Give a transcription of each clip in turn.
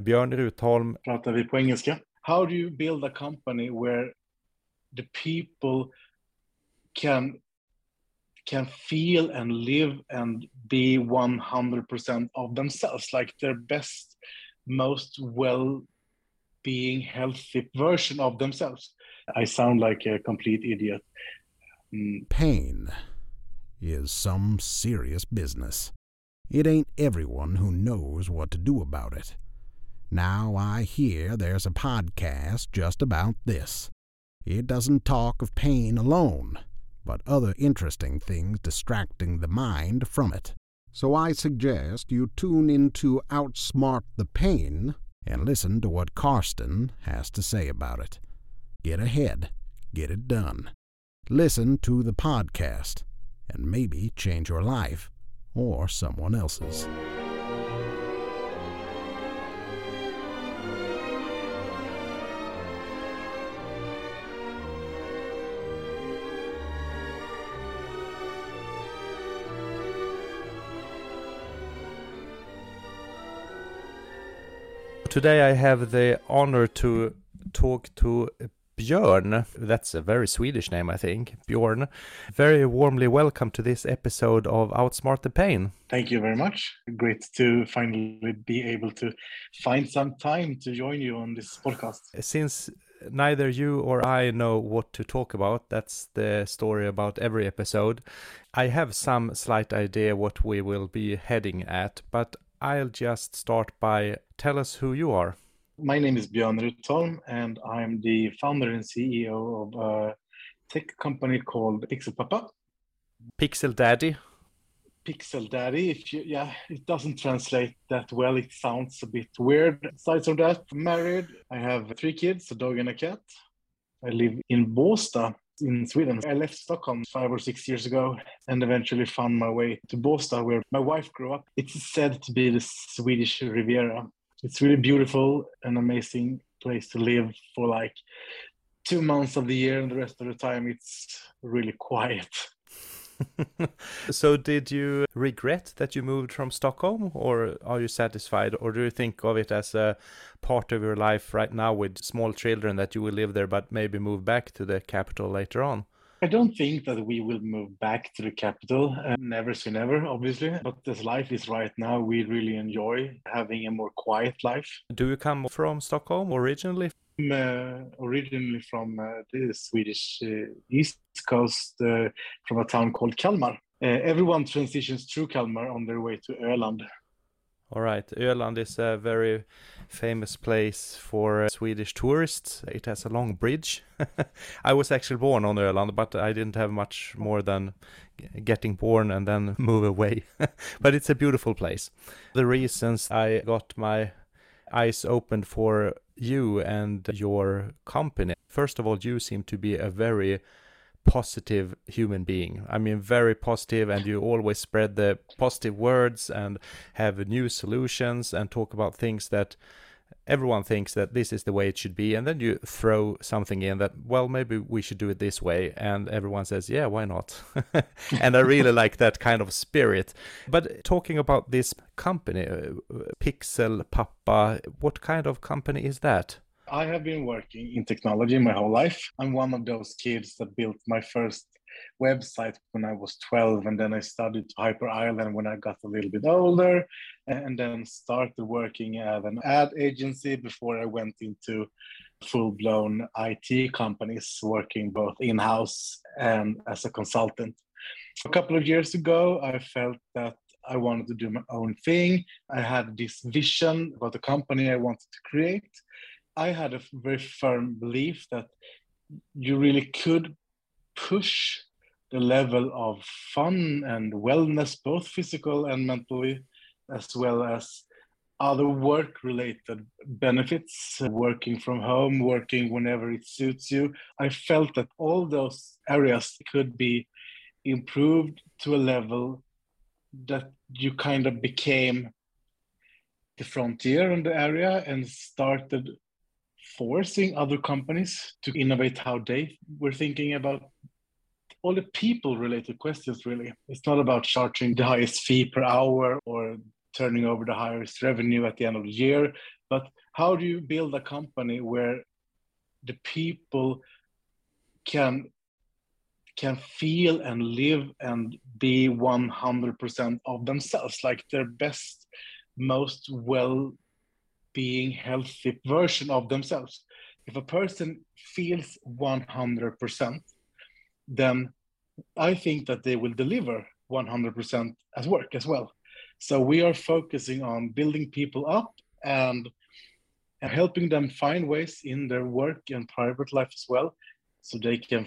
Björn Rutholm. Pratar vi på engelska? How do you build a company where the people can can feel and live and be 100% of themselves like their best most well being healthy version of themselves i sound like a complete idiot mm. pain is some serious business it ain't everyone who knows what to do about it now i hear there's a podcast just about this it doesn't talk of pain alone but other interesting things distracting the mind from it. So I suggest you tune in to Outsmart the Pain and listen to what Karsten has to say about it. Get ahead, get it done. Listen to the podcast and maybe change your life or someone else's. Today I have the honor to talk to Björn. That's a very Swedish name, I think. Björn. Very warmly welcome to this episode of Outsmart the Pain. Thank you very much. Great to finally be able to find some time to join you on this podcast. Since neither you or I know what to talk about. That's the story about every episode. I have some slight idea what we will be heading at, but I'll just start by tell us who you are. My name is Björn Rutholm, and I'm the founder and CEO of a tech company called Pixel Papa. Pixel Daddy. Pixel Daddy. If you, yeah, it doesn't translate that well. It sounds a bit weird. Aside from that, I'm married. I have three kids, a dog and a cat. I live in Båstad, in Sweden. I left Stockholm five or six years ago and eventually found my way to Båstad, where my wife grew up. It's said to be the Swedish Riviera. It's really beautiful, an amazing place to live for like two months of the year, and the rest of the time it's really quiet. So did you regret that you moved from Stockholm or are you satisfied or do you think of it as a part of your life right now with small children that you will live there but maybe move back to the capital later on? I don't think that we will move back to the capital. Uh, never say never, obviously. But as life is right now, we really enjoy having a more quiet life. Do you come from Stockholm originally? Uh, originally from uh, the Swedish uh, east coast, from a town called Kalmar. Everyone transitions through Kalmar on their way to Öland. All right, Öland is a very famous place for Swedish tourists. It has a long bridge. I was actually born on Öland, but I didn't have much more than getting born and then move away. but it's a beautiful place. The reasons I got my eyes opened for you and your company. First of all, you seem to be a very positive human being. I mean, very positive, and you always spread the positive words and have new solutions and talk about things that everyone thinks that this is the way it should be and then you throw something in that well maybe we should do it this way and everyone says yeah why not? And i really like that kind of spirit. But talking about this company uh, pixel papa what kind of company is that? I have been working in technology my whole life. I'm one of those kids that built my first website when I was 12, and then I studied Hyper Island when I got a little bit older, and then started working at an ad agency before I went into full blown IT companies, working both in house and as a consultant. A couple of years ago, I felt that I wanted to do my own thing. I had this vision about the company I wanted to create. I had a very firm belief that you really could push the level of fun and wellness, both physical and mentally, as well as other work related benefits, working from home, working whenever it suits you. I felt that all those areas could be improved to a level that you kind of became the frontier in the area and started forcing other companies to innovate how they were thinking about all the people related questions really. It's not about charging the highest fee per hour or turning over the highest revenue at the end of the year But how do you build a company where the people can can feel and live and be 100% of themselves like their best most well being healthy version of themselves? If a person feels 100% then i think that they will deliver 100% at work as well so we are focusing on building people up and helping them find ways in their work and private life as well so they can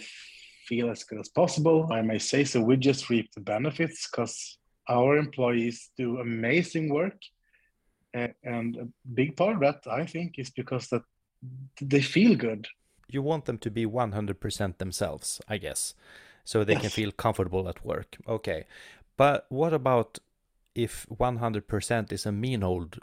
feel as good as possible. I may say so. We just reap the benefits because our employees do amazing work. And a big part of that, I think, is because that they feel good. You want them to be 100% themselves, I guess, so they yes. can feel comfortable at work. Okay. But what about if 100% is a mean old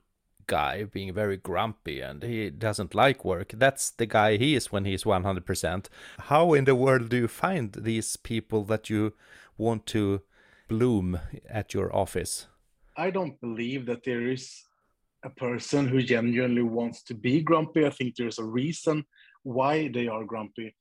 guy being very grumpy and he doesn't like work. That's the guy he is when he's 100%. How in the world do you find these people that you want to bloom at your office? I don't believe that there is a person who genuinely wants to be grumpy. I think there's a reason why they are grumpy.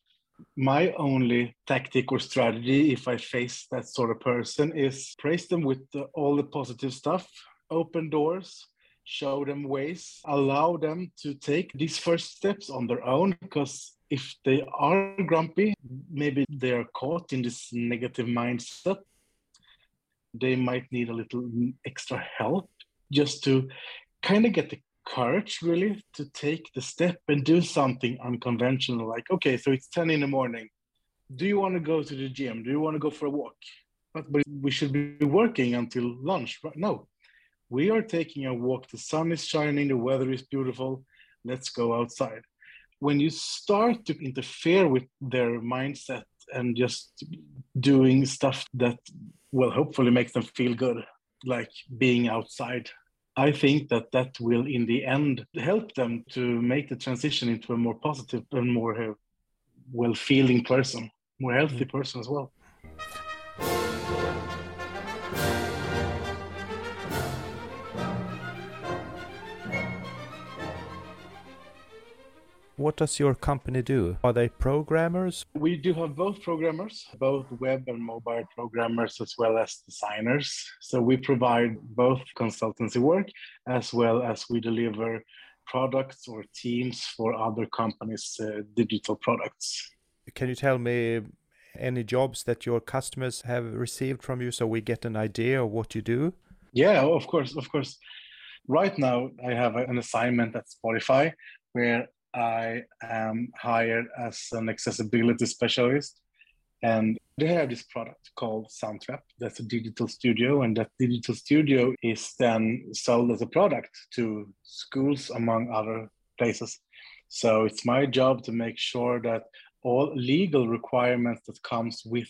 My only tactic or strategy, if I face that sort of person, is praise them with the, all the positive stuff, open doors, show them ways, allow them to take these first steps on their own. Because if they are grumpy, maybe they are caught in this negative mindset. They might need a little mm, extra help just to kind of get the courage really to take the step and do something unconventional like okay so it's 10 in the morning do you want to go to the gym do you want to go for a walk but, but we should be working until lunch right no we are taking a walk. The sun is shining, the weather is beautiful. Let's go outside. When you start to interfere with their mindset and just doing stuff that will hopefully make them feel good, like being outside, I think that that will, in the end, help them to make the transition into a more positive and more uh, well feeling person, more healthy person as well. What does your company do? Are they programmers? We do have both programmers, both web and mobile programmers, as well as designers. So we provide both consultancy work as well as we deliver products or teams for other companies' uh, digital products. Can you tell me any jobs that your customers have received from you so we get an idea of what you do? Yeah, of course, of course. Right now, I have an assignment at Spotify where I am hired as an accessibility specialist. And they have this product called Soundtrap. That's a digital studio. And that digital studio is then sold as a product to schools, among other places. So it's my job to make sure that all legal requirements that comes with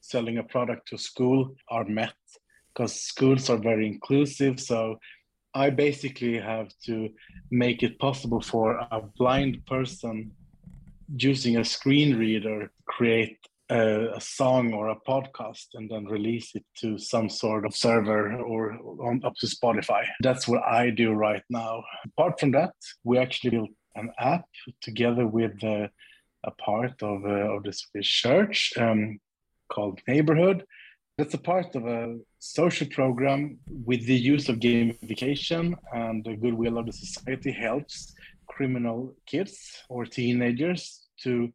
selling a product to school are met because schools are very inclusive. So I basically have to make it possible for a blind person using a screen reader create a, a, song or a podcast and then release it to some sort of server or on, up to Spotify. That's what I do right now. Apart from that, we actually built an app together with uh, a part of, uh, of the Swedish church um, called Neighborhood that's a part of a social program with the use of gamification and the goodwill of the society helps criminal kids or teenagers to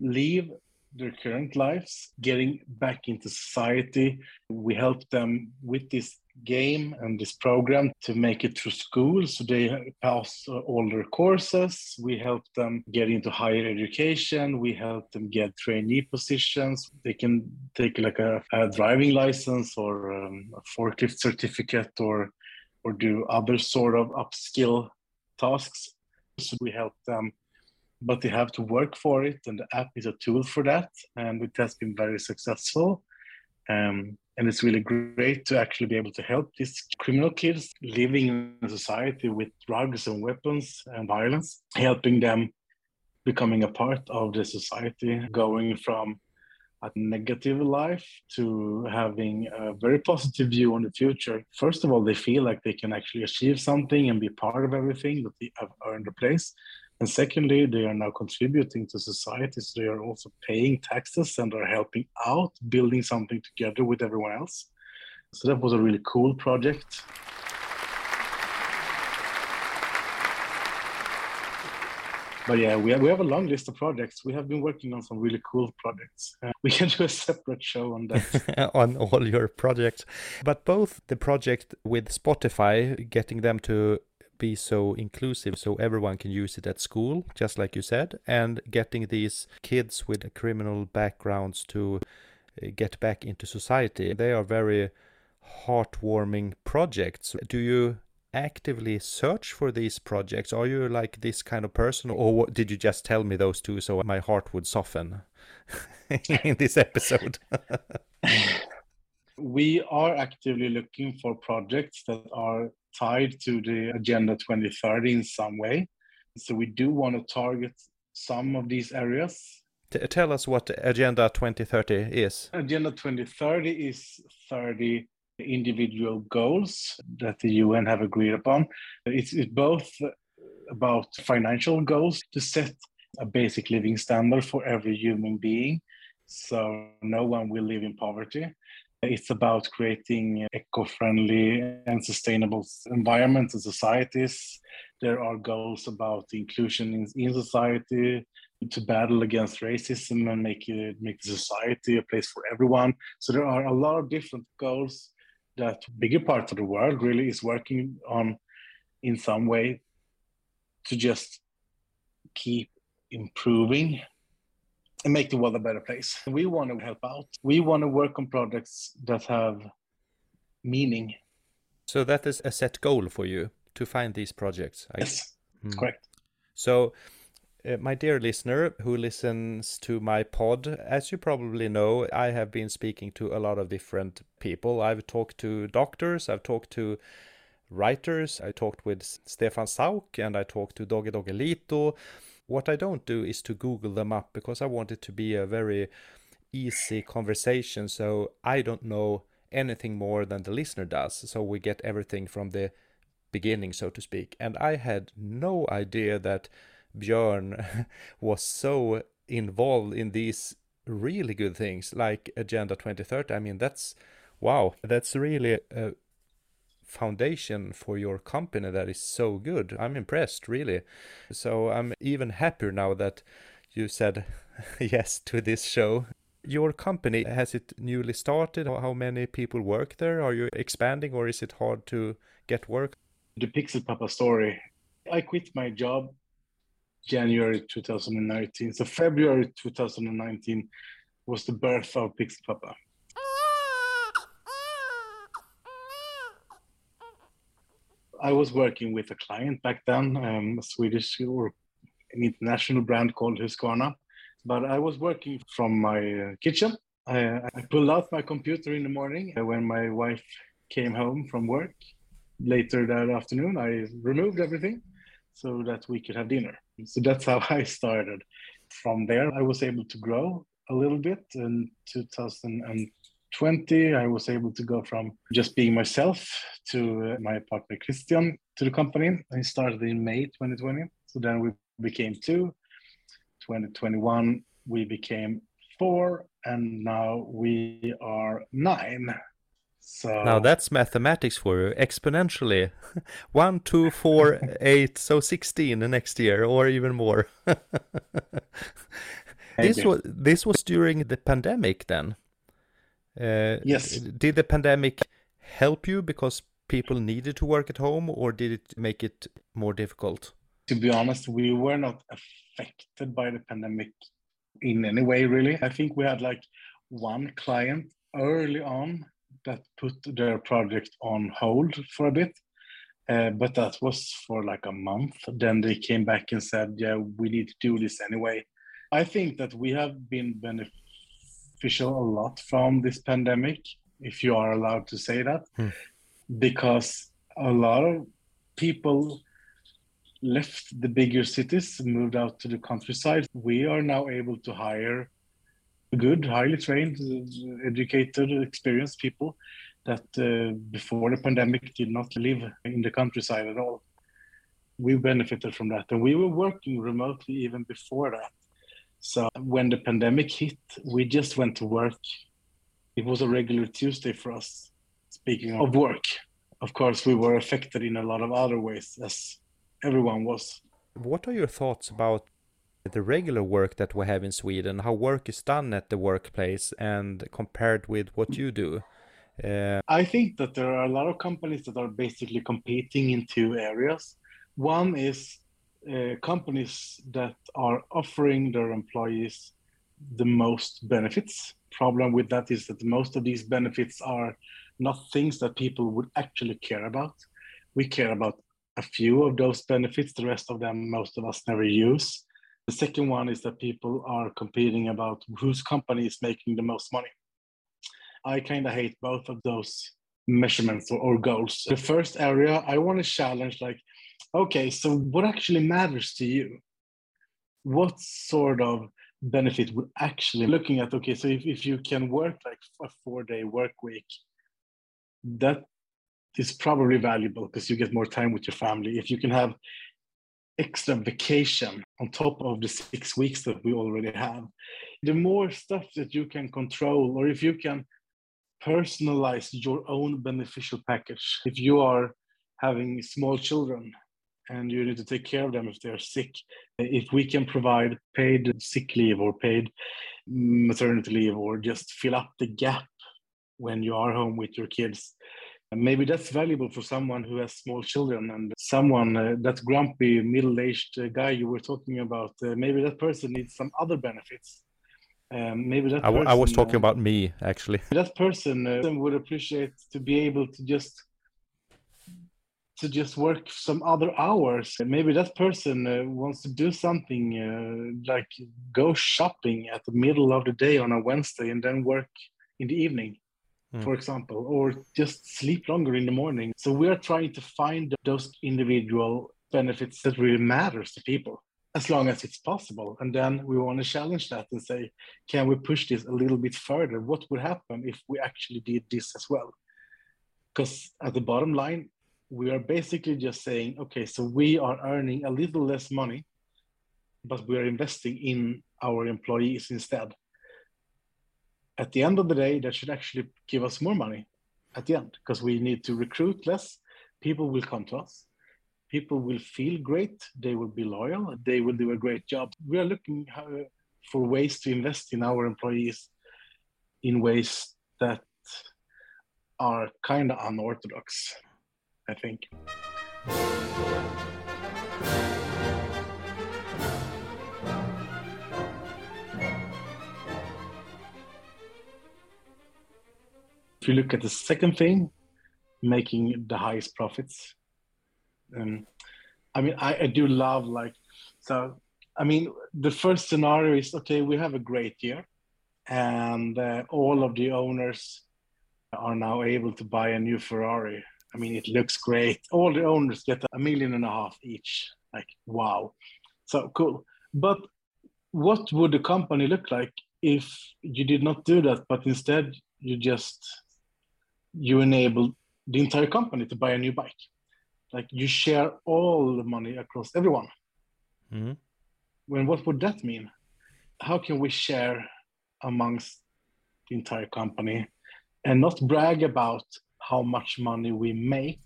leave their current lives, getting back into society. We help them with this game and this program to make it through school. So they pass all their courses. We help them get into higher education. We help them get trainee positions. They can take like a, a driving license or um, a forklift certificate or or do other sort of upskill tasks. So we help them but they have to work for it and the app is a tool for that and it has been very successful. Um, and it's really great to actually be able to help these criminal kids living in a society with drugs and weapons and violence, helping them becoming a part of the society, going from a negative life to having a very positive view on the future. First of all, they feel like they can actually achieve something and be part of everything that they have earned a place. And secondly, they are now contributing to society. So they are also paying taxes and are helping out, building something together with everyone else. So that was a really cool project. but yeah, we have, we have a long list of projects. We have been working on some really cool projects. Uh, we can do a separate show on that. on all your projects. But both the project with Spotify, getting them to be so inclusive so everyone can use it at school, just like you said, and getting these kids with criminal backgrounds to uh, get back into society. They are very heartwarming projects. Do you actively search for these projects? Are you like this kind of person, or did you just tell me those two so my heart would soften in this episode? we are actively looking for projects that are tied to the Agenda 2030 in some way. So we do want to target some of these areas. T tell us what Agenda 2030 is. Agenda 2030 is 30 individual goals that the UN have agreed upon. It's, it's both about financial goals to set a basic living standard for every human being so no one will live in poverty. It's about creating eco-friendly and sustainable environments and societies. There are goals about inclusion in, in society, to battle against racism and make it make the society a place for everyone. So there are a lot of different goals that bigger parts of the world really is working on in some way to just keep improving and make the world a better place. We want to help out. We want to work on projects that have meaning. So that is a set goal for you to find these projects. Yes, mm. correct. So uh, my dear listener who listens to my pod, as you probably know, I have been speaking to a lot of different people. I've talked to doctors, I've talked to writers, I talked with Stefan Sauk, and I talked to Dogge Doggelito. What I don't do is to Google them up because I want it to be a very easy conversation. So I don't know anything more than the listener does. So we get everything from the beginning, so to speak. And I had no idea that Björn was so involved in these really good things like Agenda 2030. I mean, that's wow, that's really a foundation for your company that is so good. I'm impressed, really. So I'm even happier now that you said yes to this show. Your company, has it newly started? How many people work there? Are you expanding or is it hard to get work? The Pixel Papa story. I quit my job January 2019. So February 2019 was the birth of Pixel Papa. I was working with a client back then, um, a Swedish or an international brand called Husqvarna. But I was working from my uh, kitchen. I, I, pulled out my computer in the morning when my wife came home from work. Later that afternoon, I removed everything so that we could have dinner. So that's how I started. From there, I was able to grow a little bit. In 2020, I was able to go from just being myself to uh, my partner Christian to the company. I started in May 2020. So then we became two. 2021, we became four. And now we are nine. So now that's mathematics for you, exponentially. One, two, four, eight, so sixteen the next year, or even more. this was this was during the pandemic then. Uh, yes. Did the pandemic help you because people needed to work at home, or did it make it more difficult? To be honest, we were not affected by the pandemic in any way, really. I think we had like one client early on that put their project on hold for a bit. Uh, but that was for like a month. Then they came back and said, yeah, we need to do this anyway. I think that we have been beneficial a lot from this pandemic, if you are allowed to say that, hmm. because a lot of people left the bigger cities, moved out to the countryside. We are now able to hire good, highly trained, educated, experienced people that uh, before the pandemic did not live in the countryside at all. We benefited from that, and we were working remotely even before that. So when the pandemic hit, we just went to work. It was a regular Tuesday for us. Speaking of work, of course, we were affected in a lot of other ways, as everyone was. What are your thoughts about the regular work that we have in Sweden, how work is done at the workplace, and compared with what you do? Uh, I think that there are a lot of companies that are basically competing in two areas. One is uh, companies that are offering their employees the most benefits. Problem with that is that most of these benefits are not things that people would actually care about. We care about a few of those benefits. The rest of them, most of us never use. The second one is that people are competing about whose company is making the most money. I kind of hate both of those measurements or, or goals. The first area I want to challenge, like, okay, so what actually matters to you? What sort of benefit would actually looking at? Okay, so if, if you can work like a four day work week, that is probably valuable because you get more time with your family. If you can have extra vacation on top of the six weeks that we already have. The more stuff that you can control, or if you can personalize your own beneficial package, if you are having small children and you need to take care of them if they're sick, if we can provide paid sick leave or paid maternity leave or just fill up the gap when you are home with your kids and maybe that's valuable for someone who has small children and someone, uh, that grumpy middle aged uh, guy you were talking about, uh, maybe that person needs some other benefits. Um, maybe that I, person, I was talking uh, about me actually. That person uh, would appreciate to be able to just to just work some other hours. Maybe that person uh, wants to do something like go shopping at the middle of the day on a Wednesday and then work in the evening mm. for example, or just sleep longer in the morning. So we are trying to find those individual benefits that really matters to people as long as it's possible. And then we want to challenge that and say, can we push this a little bit further? What would happen if we actually did this as well? Because at the bottom line, we are basically just saying, okay, so we are earning a little less money, but we are investing in our employees instead at the end of the day, that should actually give us more money at the end because we need to recruit less. People will come to us. People will feel great. They will be loyal. They will do a great job. We are looking uh, for ways to invest in our employees in ways that are kind of unorthodox, I think. if you look at the second thing, making the highest profits, um, I mean, I, I do love like, so, I mean, the first scenario is okay, we have a great year, and uh, all of the owners are now able to buy a new Ferrari. I mean, it looks great. All the owners get a million and a half each. Like, wow. So cool. But what would the company look like if you did not do that, but instead you just you enable the entire company to buy a new bike. Like you share all the money across everyone. Mm-hmm. When what would that mean? How can we share amongst the entire company and not brag about how much money we make,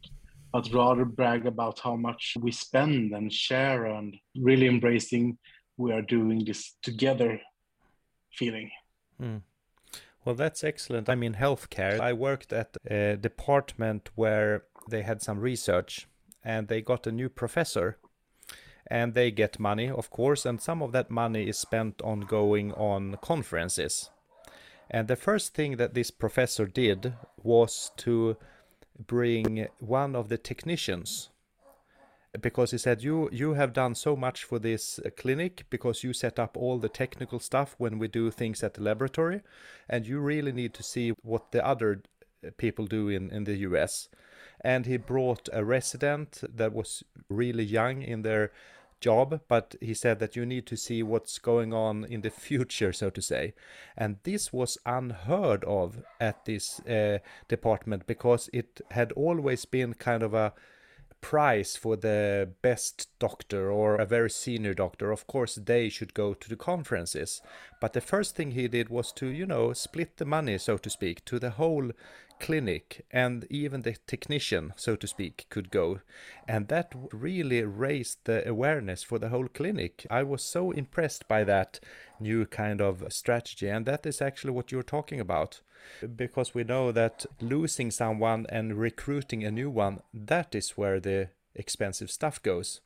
but rather brag about how much we spend and share and really embracing we are doing this together feeling. Mm. Well, that's excellent. I'm in healthcare. I worked at a department where they had some research and they got a new professor. And they get money, of course, and some of that money is spent on going on conferences. And the first thing that this professor did was to bring one of the technicians because he said you you have done so much for this uh, clinic because you set up all the technical stuff when we do things at the laboratory and you really need to see what the other uh, people do in in the US and he brought a resident that was really young in their job, but he said that you need to see what's going on in the future, so to say. And this was unheard of at this uh, department because it had always been kind of a prize for the best doctor or a very senior doctor, of course they should go to the conferences. But the first thing he did was to, you know, split the money, so to speak, to the whole clinic and even the technician, so to speak, could go. And that really raised the awareness for the whole clinic. I was so impressed by that new kind of strategy. And that is actually what you're talking about because we know that losing someone and recruiting a new one, that is where the expensive stuff goes.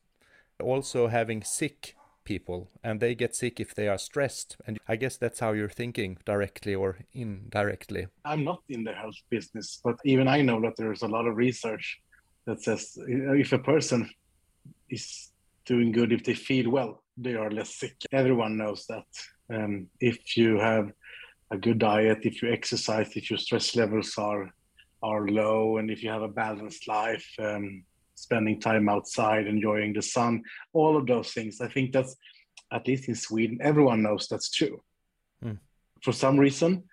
Also, having sick people and they get sick if they are stressed. And I guess that's how you're thinking directly or indirectly. I'm not in the health business, but even I know that there's a lot of research that says if a person is doing good, if they feel well, they are less sick. Everyone knows that. Um, if you have a good diet, if you exercise, if your stress levels are are low, and if you have a balanced life, um, spending time outside, enjoying the sun, all of those things. I think that's at least in Sweden, everyone knows that's true. Mm. For some reason,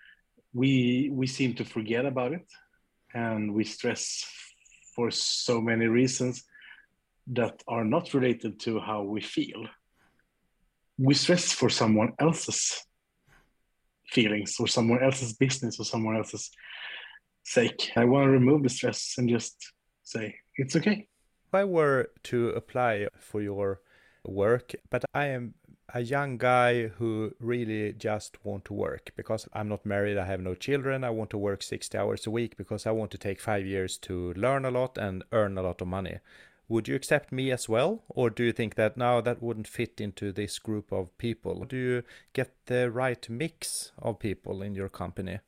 we we seem to forget about it, and we stress for so many reasons that are not related to how we feel. We stress for someone else's feelings or someone else's business or someone else's sake. I want to remove the stress and just say, it's okay. If I were to apply for your work, but I am a young guy who really just want to work because I'm not married, I have no children, I want to work 60 hours a week because I want to take 5 years to learn a lot and earn a lot of money. Would you accept me as well or do you think that now that wouldn't fit into this group of people do you get the right mix of people in your company?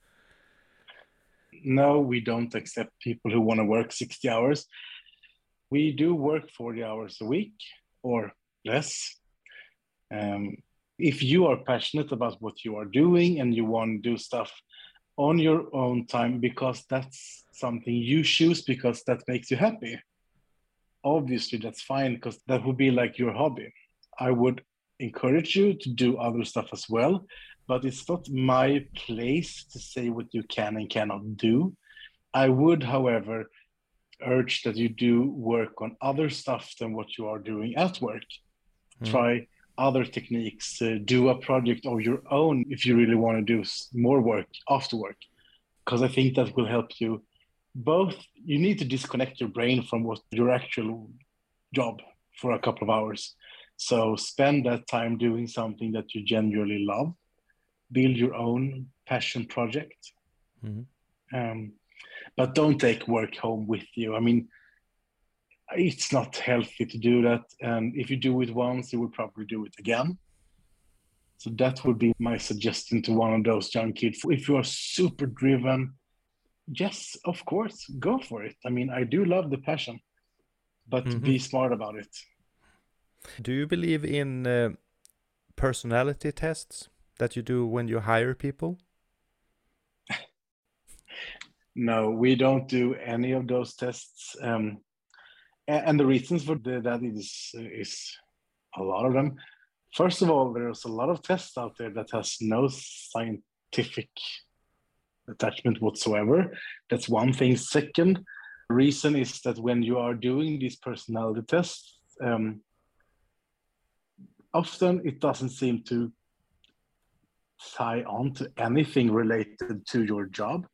No we don't accept people who want to work 60 hours we do work 40 hours a week or less um, if you are passionate about what you are doing and you want to do stuff on your own time because that's something you choose because that makes you happy obviously that's fine because that would be like your hobby. I would encourage you to do other stuff as well, but it's not my place to say what you can and cannot do. I would, however, urge that you do work on other stuff than what you are doing at work. Mm. Try other techniques, uh, do a project of your own if you really want to do more work after work, because I think that will help you both you need to disconnect your brain from what your actual job for a couple of hours so spend that time doing something that you genuinely love build your own passion project mm-hmm. um, but don't take work home with you i mean it's not healthy to do that and if you do it once you will probably do it again so that would be my suggestion to one of those young kids if you are super driven yes, of course, go for it. I mean, I do love the passion, but mm-hmm. be smart about it. Do you believe in uh, personality tests that you do when you hire people? no, we don't do any of those tests. Um, and the reasons for that is is a lot of them. First of all, there's a lot of tests out there that has no scientific attachment whatsoever. That's one thing. Second reason is that when you are doing these personality tests, um, often it doesn't seem to tie on to anything related to your job.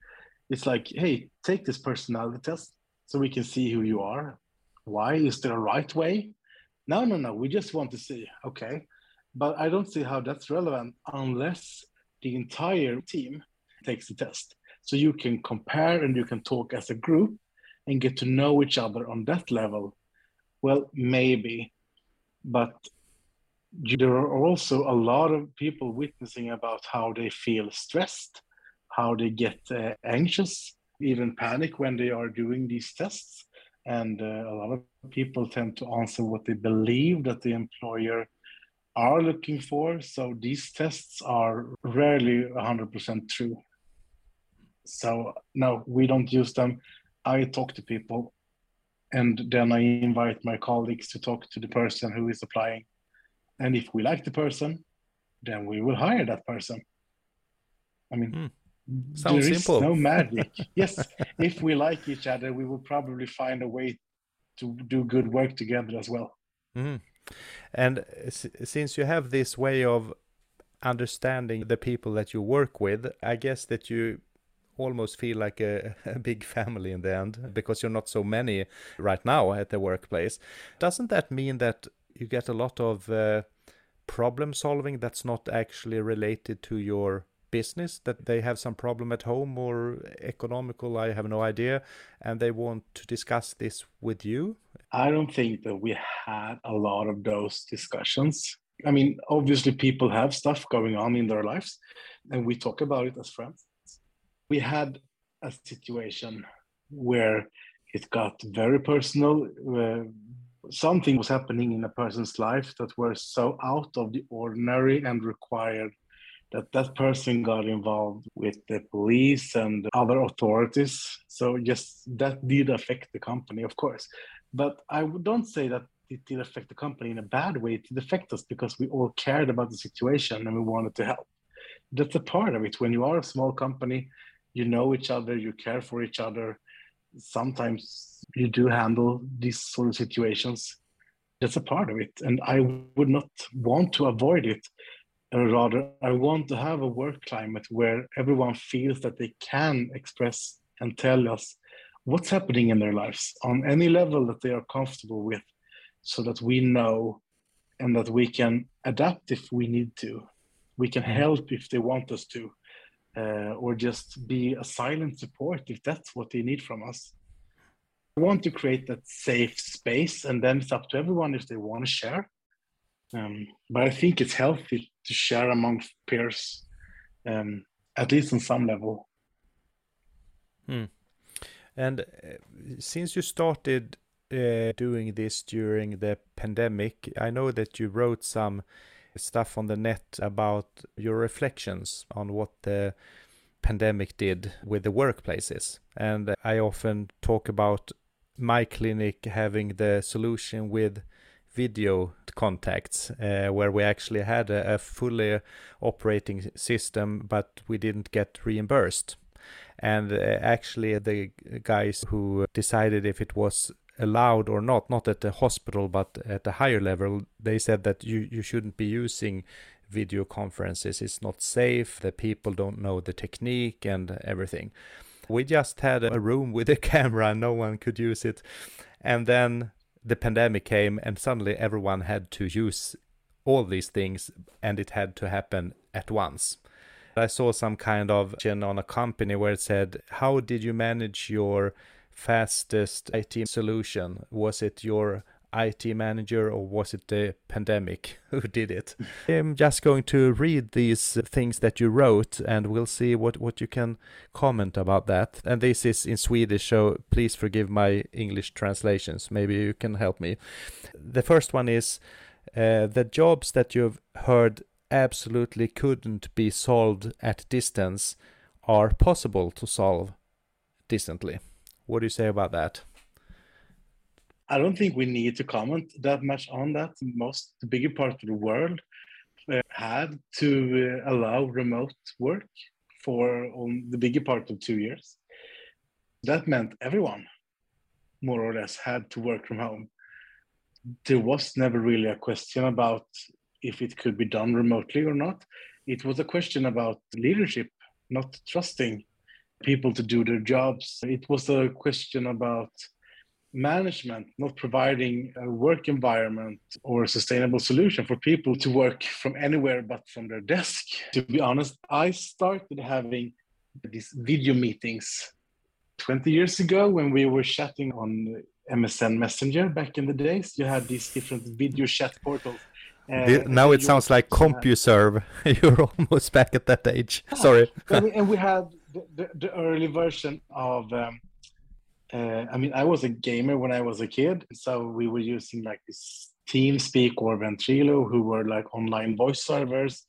It's like, hey, take this personality test so we can see who you are. Why? Is there a right way? No, no, no. We just want to see. Okay. But I don't see how that's relevant unless the entire team takes the test. So you can compare and you can talk as a group and get to know each other on that level. Well, maybe, but there are also a lot of people witnessing about how they feel stressed, how they get uh, anxious, even panic when they are doing these tests. And uh, a lot of people tend to answer what they believe that the employer are looking for. So these tests are rarely 100% true. So no, we don't use them. I talk to people and then I invite my colleagues to talk to the person who is applying. And if we like the person, then we will hire that person. I mean, mm. Sounds there is simple. no magic. yes, if we like each other, we will probably find a way to do good work together as well. Mm. And since you have this way of understanding the people that you work with, I guess that you almost feel like a, a, big family in the end because you're not so many right now at the workplace. Doesn't that mean that you get a lot of uh, problem solving that's not actually related to your business that they have some problem at home or economical i have no idea and they want to discuss this with you? I don't think that we had a lot of those discussions. I mean obviously people have stuff going on in their lives and we talk about it as friends. We had a situation where it got very personal something was happening in a person's life that were so out of the ordinary and required that that person got involved with the police and other authorities. So yes, that did affect the company, of course. But I don't say that it did affect the company in a bad way. It did affect us because we all cared about the situation and we wanted to help. That's a part of it. When you are a small company, you know each other, you care for each other. Sometimes you do handle these sort of situations. That's a part of it. And I would not want to avoid it rather i want to have a work climate where everyone feels that they can express and tell us what's happening in their lives on any level that they are comfortable with so that we know and that we can adapt if we need to. We can mm. help if they want us to uh, or just be a silent support if that's what they need from us. I want to create that safe space and then it's up to everyone if they want to share um, but I think it's healthy to share among peers, um, at least on some level. Hmm. And uh, since you started uh, doing this during the pandemic, I know that you wrote some stuff on the net about your reflections on what the pandemic did with the workplaces. And I often talk about my clinic having the solution with video contacts uh, where we actually had a, a, fully operating system, but we didn't get reimbursed. And uh, actually, the guys who decided if it was allowed or not, not at the hospital, but at a higher level, they said that you, you shouldn't be using video conferences. It's not safe. The people don't know the technique and everything. We just had a room with a camera no one could use it. And then the pandemic came and suddenly everyone had to use all these things and it had to happen at once. I saw some kind of on a company where it said, How did you manage your fastest IT solution? Was it your IT manager or was it the pandemic who did it? I'm just going to read these things that you wrote and we'll see what, what you can comment about that. And this is in Swedish, so please forgive my English translations. Maybe you can help me. The first one is uh, the jobs that you've heard absolutely couldn't be solved at distance are possible to solve distantly. What do you say about that? I don't think we need to comment that much on that. Most, the bigger part of the world uh, had to uh, allow remote work for on the bigger part of two years. That meant everyone, more or less, had to work from home. There was never really a question about if it could be done remotely or not. It was a question about leadership, not trusting people to do their jobs. It was a question about management not providing a work environment or a sustainable solution for people to work from anywhere but from their desk. To be honest, I started having these video meetings 20 years ago when we were chatting on MSN Messenger back in the days. You had these different video chat portals. Uh, now it sounds like CompuServe. You're almost back at that age. Sorry. and we had the, the, the early version of um, uh, I mean, I was a gamer when I was a kid, so we were using like this TeamSpeak or Ventrilo, who were like online voice servers.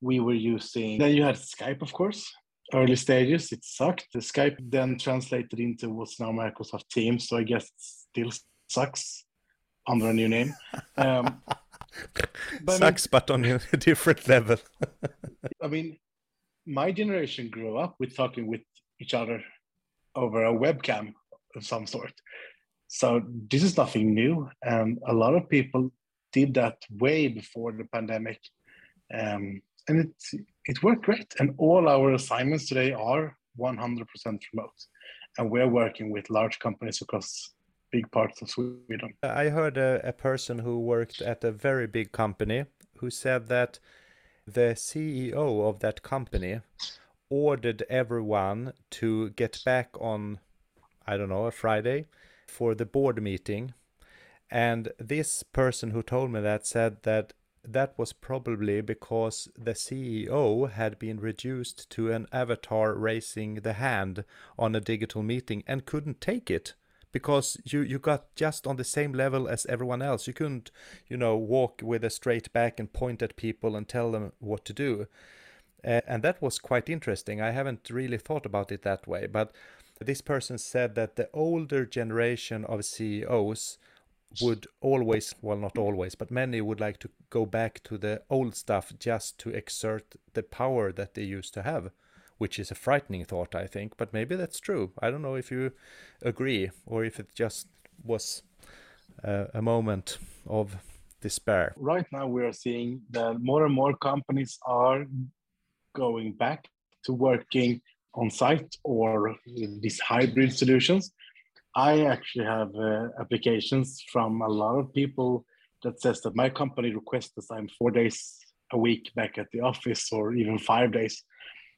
We were using. Then you had Skype, of course. Early stages, it sucked. The Skype then translated into what's now Microsoft Teams. So I guess still sucks under a new name. Um, but sucks, I mean, but on a different level. I mean, my generation grew up with talking with each other over a webcam of some sort. So this is nothing new, and a lot of people did that way before the pandemic, um, and it it worked great. And all our assignments today are 100% remote, and we're working with large companies across big parts of Sweden. I heard a, a person who worked at a very big company who said that the CEO of that company ordered everyone to get back on, I don't know, a Friday for the board meeting. And this person who told me that said that that was probably because the CEO had been reduced to an avatar raising the hand on a digital meeting and couldn't take it because you you got just on the same level as everyone else. You couldn't, you know, walk with a straight back and point at people and tell them what to do. Uh, and that was quite interesting. I haven't really thought about it that way, but this person said that the older generation of CEOs would always, well, not always, but many would like to go back to the old stuff just to exert the power that they used to have which is a frightening thought, I think. But maybe that's true. I don't know if you agree or if it just was uh, a moment of despair. Right now, we are seeing that more and more companies are going back to working on site or these hybrid solutions. I actually have uh, applications from a lot of people that says that my company requests that I'm four days a week back at the office or even five days.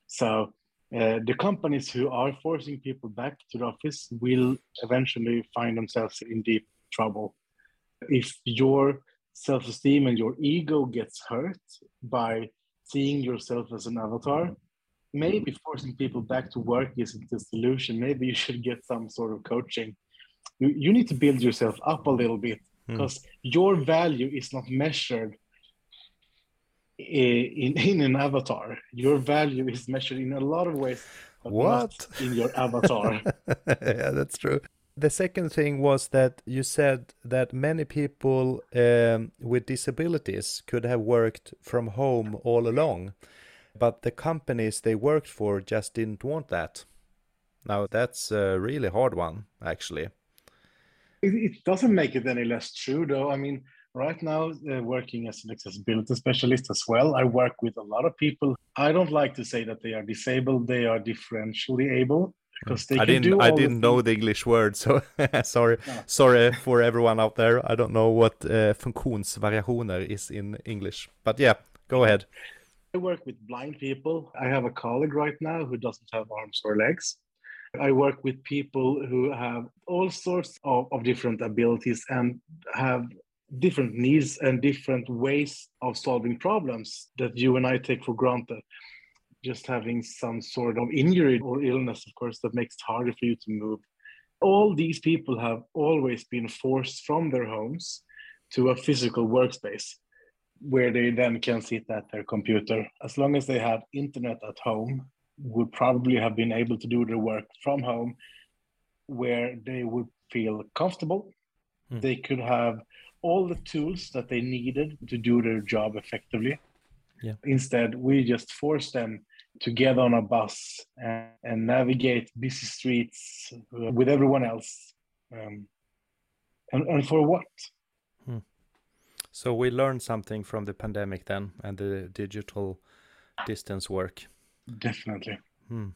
So uh, the companies who are forcing people back to the office will eventually find themselves in deep trouble. If your self-esteem and your ego gets hurt by seeing yourself as an avatar, maybe forcing people back to work isn't the solution. Maybe you should get some sort of coaching. You, you need to build yourself up a little bit because mm. your value is not measured in, in an avatar. Your value is measured in a lot of ways, but what? in your avatar. yeah, that's true. The second thing was that you said that many people um, with disabilities could have worked from home all along, but the companies they worked for just didn't want that. Now, that's a really hard one, actually. It, it doesn't make it any less true, though. I mean, right now uh, working as an accessibility specialist as well i work with a lot of people i don't like to say that they are disabled they are differentially able because they I didn't I didn't know the English word so sorry no. sorry for everyone out there I don't know what uh, funktionsvariationer is in English but yeah go ahead I work with blind people I have a colleague right now who doesn't have arms or legs I work with people who have all sorts of, of different abilities and have different needs and different ways of solving problems that you and I take for granted. Just having some sort of injury or illness, of course, that makes it harder for you to move. All these people have always been forced from their homes to a physical workspace where they then can sit at their computer. As long as they have internet at home, would probably have been able to do their work from home where they would feel comfortable. Mm. They could have all the tools that they needed to do their job effectively. Yeah. Instead, we just force them to get on a bus and, and navigate busy streets with everyone else. Um, and, and for what? So we learned something from the pandemic then and the digital distance work. Definitely. Hmm.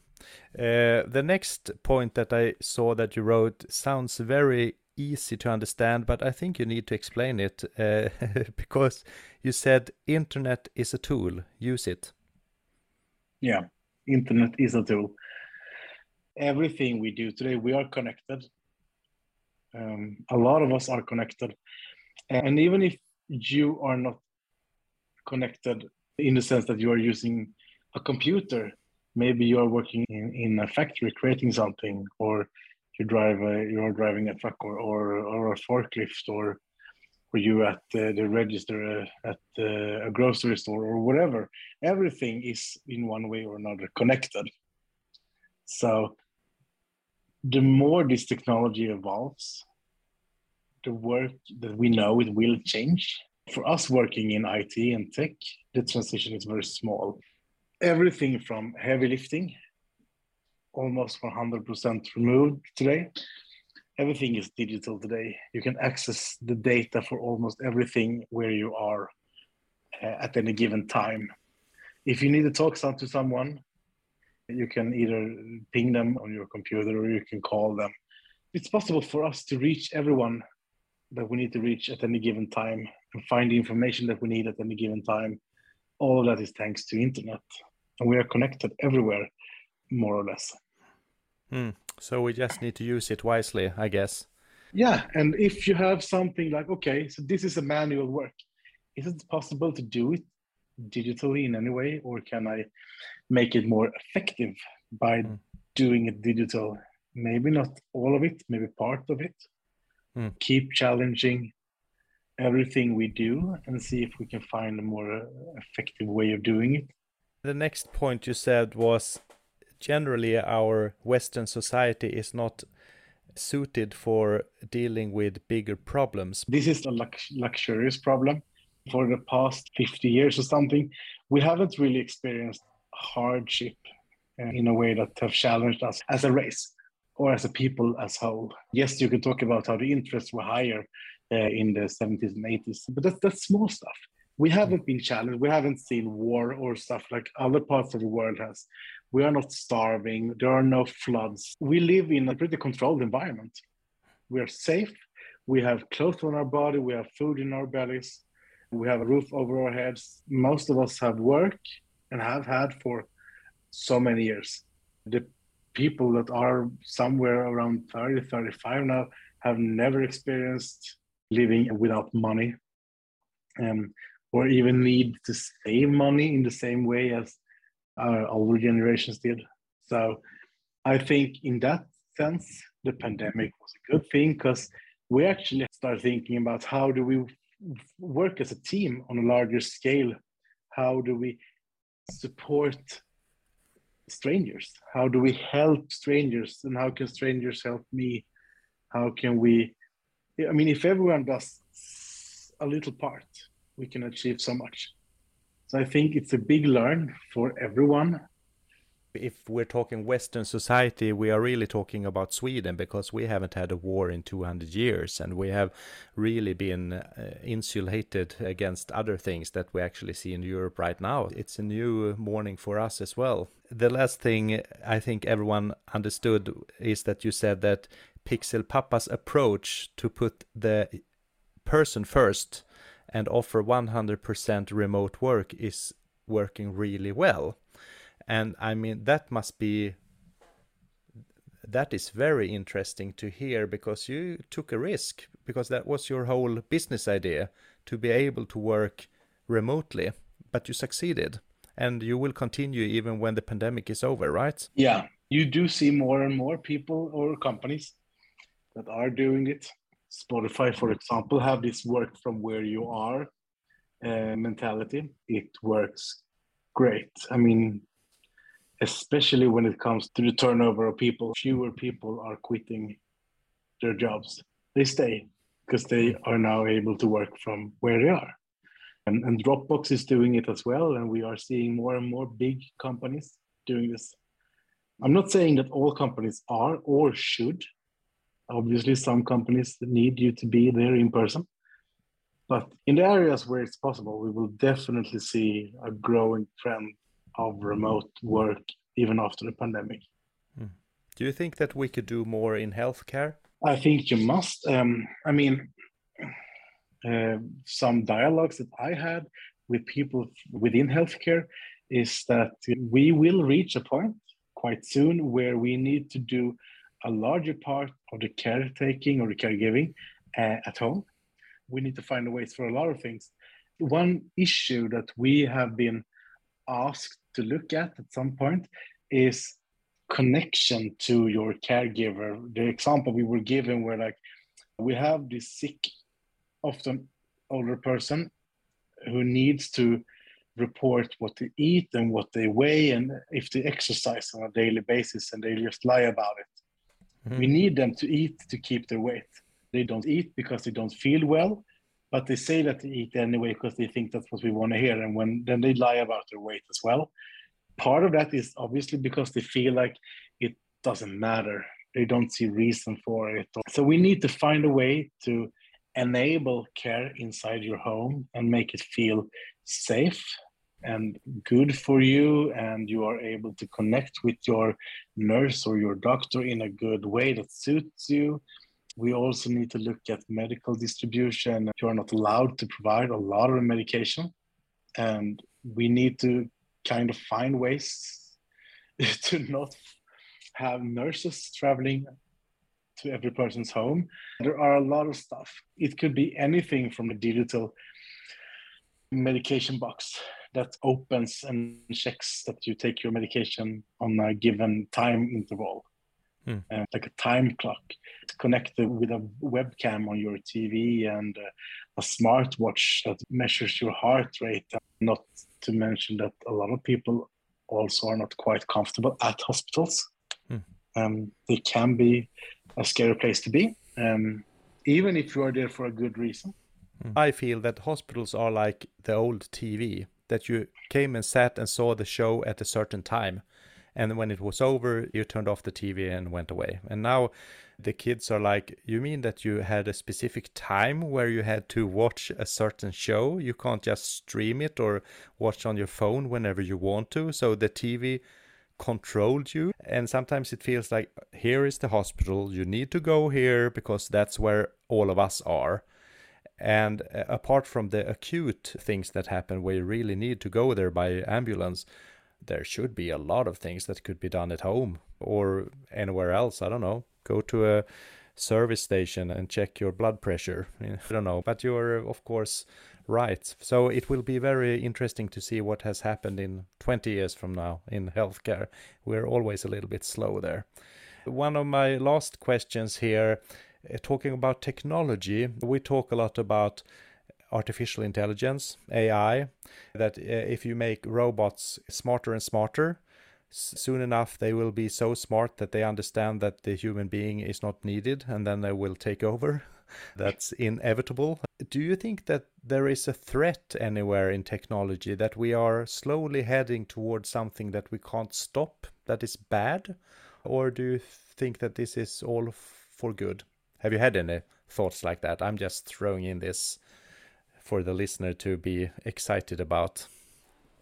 Uh, the next point that I saw that you wrote sounds very easy to understand, but I think you need to explain it uh, because you said internet is a tool. Use it. Yeah, internet is a tool. Everything we do today, we are connected. Um, a lot of us are connected, and even if you are not connected in the sense that you are using a computer, maybe you are working in, in a factory creating something or you drive a, you're driving a truck or, or, or a forklift or or you at the, register uh, at a grocery store or whatever. Everything is in one way or another connected. So the more this technology evolves the work that we know it will change. For us working in IT and tech, the transition is very small. Everything from heavy lifting, almost 100% removed today. Everything is digital today. You can access the data for almost everything where you are uh, at any given time. If you need to talk to someone, you can either ping them on your computer or you can call them. It's possible for us to reach everyone that we need to reach at any given time and find the information that we need at any given time. All of that is thanks to internet, and we are connected everywhere, more or less. Hmm. So we just need to use it wisely, I guess. Yeah, and if you have something like, okay, so this is a manual work, is it possible to do it digitally in any way, or can I make it more effective by mm. doing it digital? Maybe not all of it, maybe part of it. Mm. Keep challenging everything we do and see if we can find a more effective way of doing it. The next point you said was generally our Western society is not suited for dealing with bigger problems. This is a lux- luxurious problem. For the past 50 years or something, we haven't really experienced hardship uh, in a way that have challenged us as a race or as a people as whole. Yes, you can talk about how the interests were higher uh, in the 70s and 80s, but that's, that's small stuff. We haven't been challenged. We haven't seen war or stuff like other parts of the world has. We are not starving. There are no floods. We live in a pretty controlled environment. We are safe. We have clothes on our body. We have food in our bellies. We have a roof over our heads. Most of us have work and have had for so many years. The people that are somewhere around 30, 35 now have never experienced living without money um, or even need to save money in the same way as our older generations did. So I think in that sense, the pandemic was a good thing because we actually start thinking about how do we work as a team on a larger scale? How do we support strangers? How do we help strangers? And how can strangers help me? How can we? I mean, if everyone does a little part, we can achieve so much. So I think it's a big learn for everyone. If we're talking Western society, we are really talking about Sweden because we haven't had a war in 200 years and we have really been uh, insulated against other things that we actually see in Europe right now. It's a new morning for us as well. The last thing I think everyone understood is that you said that Pixel Papa's approach to put the person first and offer 100% remote work is working really well. And I mean, that must be that is very interesting to hear because you took a risk because that was your whole business idea to be able to work remotely but you succeeded and you will continue even when the pandemic is over right yeah you do see more and more people or companies that are doing it Spotify, for example, have this work from where you are uh, mentality. It works great. I mean, especially when it comes to the turnover of people, fewer people are quitting their jobs. They stay because they are now able to work from where they are. And, and Dropbox is doing it as well. And we are seeing more and more big companies doing this. I'm not saying that all companies are or should Obviously, some companies need you to be there in person. But in the areas where it's possible, we will definitely see a growing trend of remote work even after the pandemic. Hmm. Do you think that we could do more in healthcare? I think you must. Um, I mean, uh, some dialogues that I had with people within healthcare is that we will reach a point quite soon where we need to do a larger part of the caretaking or the caregiving uh, at home. We need to find ways for a lot of things. One issue that we have been asked to look at at some point is connection to your caregiver. The example we were given were like, we have this sick, often older person who needs to report what they eat and what they weigh and if they exercise on a daily basis and they just lie about it. Mm-hmm. We need them to eat to keep their weight. they don't eat because they don't feel well, but they say that they eat anyway because they think that's what we want to hear. And when then they lie about their weight as well. Part of that is obviously because they feel like it doesn't matter. They don't see reason for it. So we need to find a way to enable care inside your home and make it feel safe and good for you and you are able to connect with your nurse or your doctor in a good way that suits you we also need to look at medical distribution you are not allowed to provide a lot of medication. And we need to kind of find ways to not have nurses traveling to every person's home. There are a lot of stuff. It could be anything from a digital medication box that opens and checks that you take your medication on a given time interval, hmm. uh, like a time clock. It's connected with a webcam on your TV and uh, a smartwatch that measures your heart rate. Not to mention that a lot of people also are not quite comfortable at hospitals. Hmm. Um, they can be a scary place to be, um, even if you are there for a good reason. I feel that hospitals are like the old TV that you came and sat and saw the show at a certain time. And when it was over, you turned off the TV and went away. And now the kids are like, You mean that you had a specific time where you had to watch a certain show? You can't just stream it or watch on your phone whenever you want to. So the TV controlled you. And sometimes it feels like, Here is the hospital. You need to go here because that's where all of us are. And uh, apart from the acute things that happen where you really need to go there by ambulance, there should be a lot of things that could be done at home or anywhere else. I don't know. Go to a service station and check your blood pressure. I don't know. But you're, of course, right. So it will be very interesting to see what has happened in 20 years from now in healthcare. We're always a little bit slow there. One of my last questions here uh, talking about technology, we talk a lot about artificial intelligence, AI, that uh, if you make robots smarter and smarter, soon enough they will be so smart that they understand that the human being is not needed and then they will take over. That's inevitable. Do you think that there is a threat anywhere in technology that we are slowly heading towards something that we can't stop, that is bad? Or do you think that this is all for good? Have you had any thoughts like that? I'm just throwing in this for the listener to be excited about.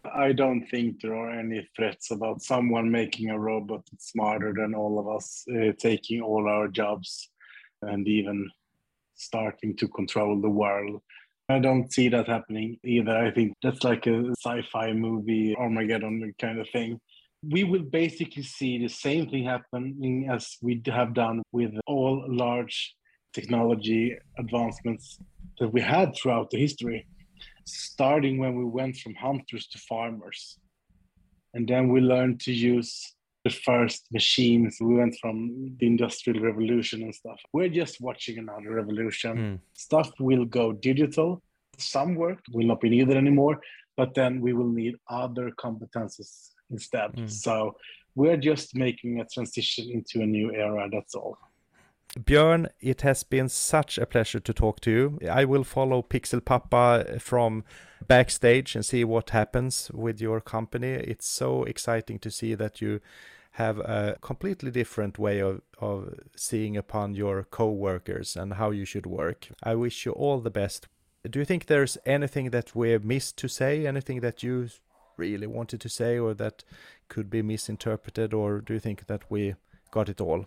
I don't think there are any threats about someone making a robot smarter than all of us, uh, taking all our jobs and even starting to control the world. I don't see that happening either. I think that's like a sci fi movie, Armageddon kind of thing we will basically see the same thing happening as we have done with all large technology advancements that we had throughout the history, starting when we went from hunters to farmers. And then we learned to use the first machines. We went from the industrial revolution and stuff. We're just watching another revolution. Mm. Stuff will go digital. Some work will not be needed anymore, but then we will need other competences instead. Mm. So we're just making a transition into a new era. That's all. Björn, it has been such a pleasure to talk to you. I will follow Pixel Papa from backstage and see what happens with your company. It's so exciting to see that you have a completely different way of, of seeing upon your co-workers and how you should work. I wish you all the best. Do you think there's anything that we missed to say? Anything that you really wanted to say or that could be misinterpreted or do you think that we got it all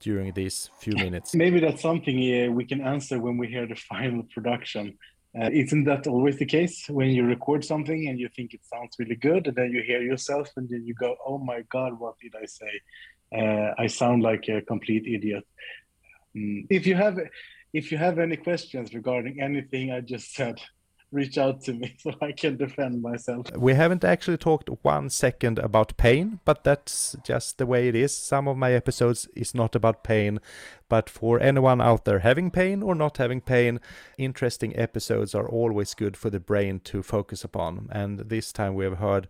during these few minutes. Maybe that's something we can answer when we hear the final production. Uh, isn't that always the case? When you record something and you think it sounds really good and then you hear yourself and then you go oh my god what did i say? Uh, i sound like a complete idiot. Mm. if you have if you have any questions regarding anything i just said reach out to me so I can defend myself. We haven't actually talked one second about pain, but that's just the way it is. Some of my episodes is not about pain, but for anyone out there having pain or not having pain, interesting episodes are always good for the brain to focus upon. And this time we have heard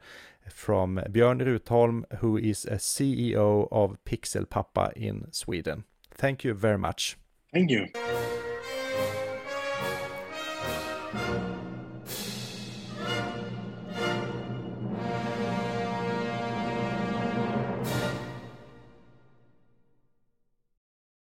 from Björn Rutholm, who is a CEO of Pixel Papa in Sweden. Thank you very much. Thank you.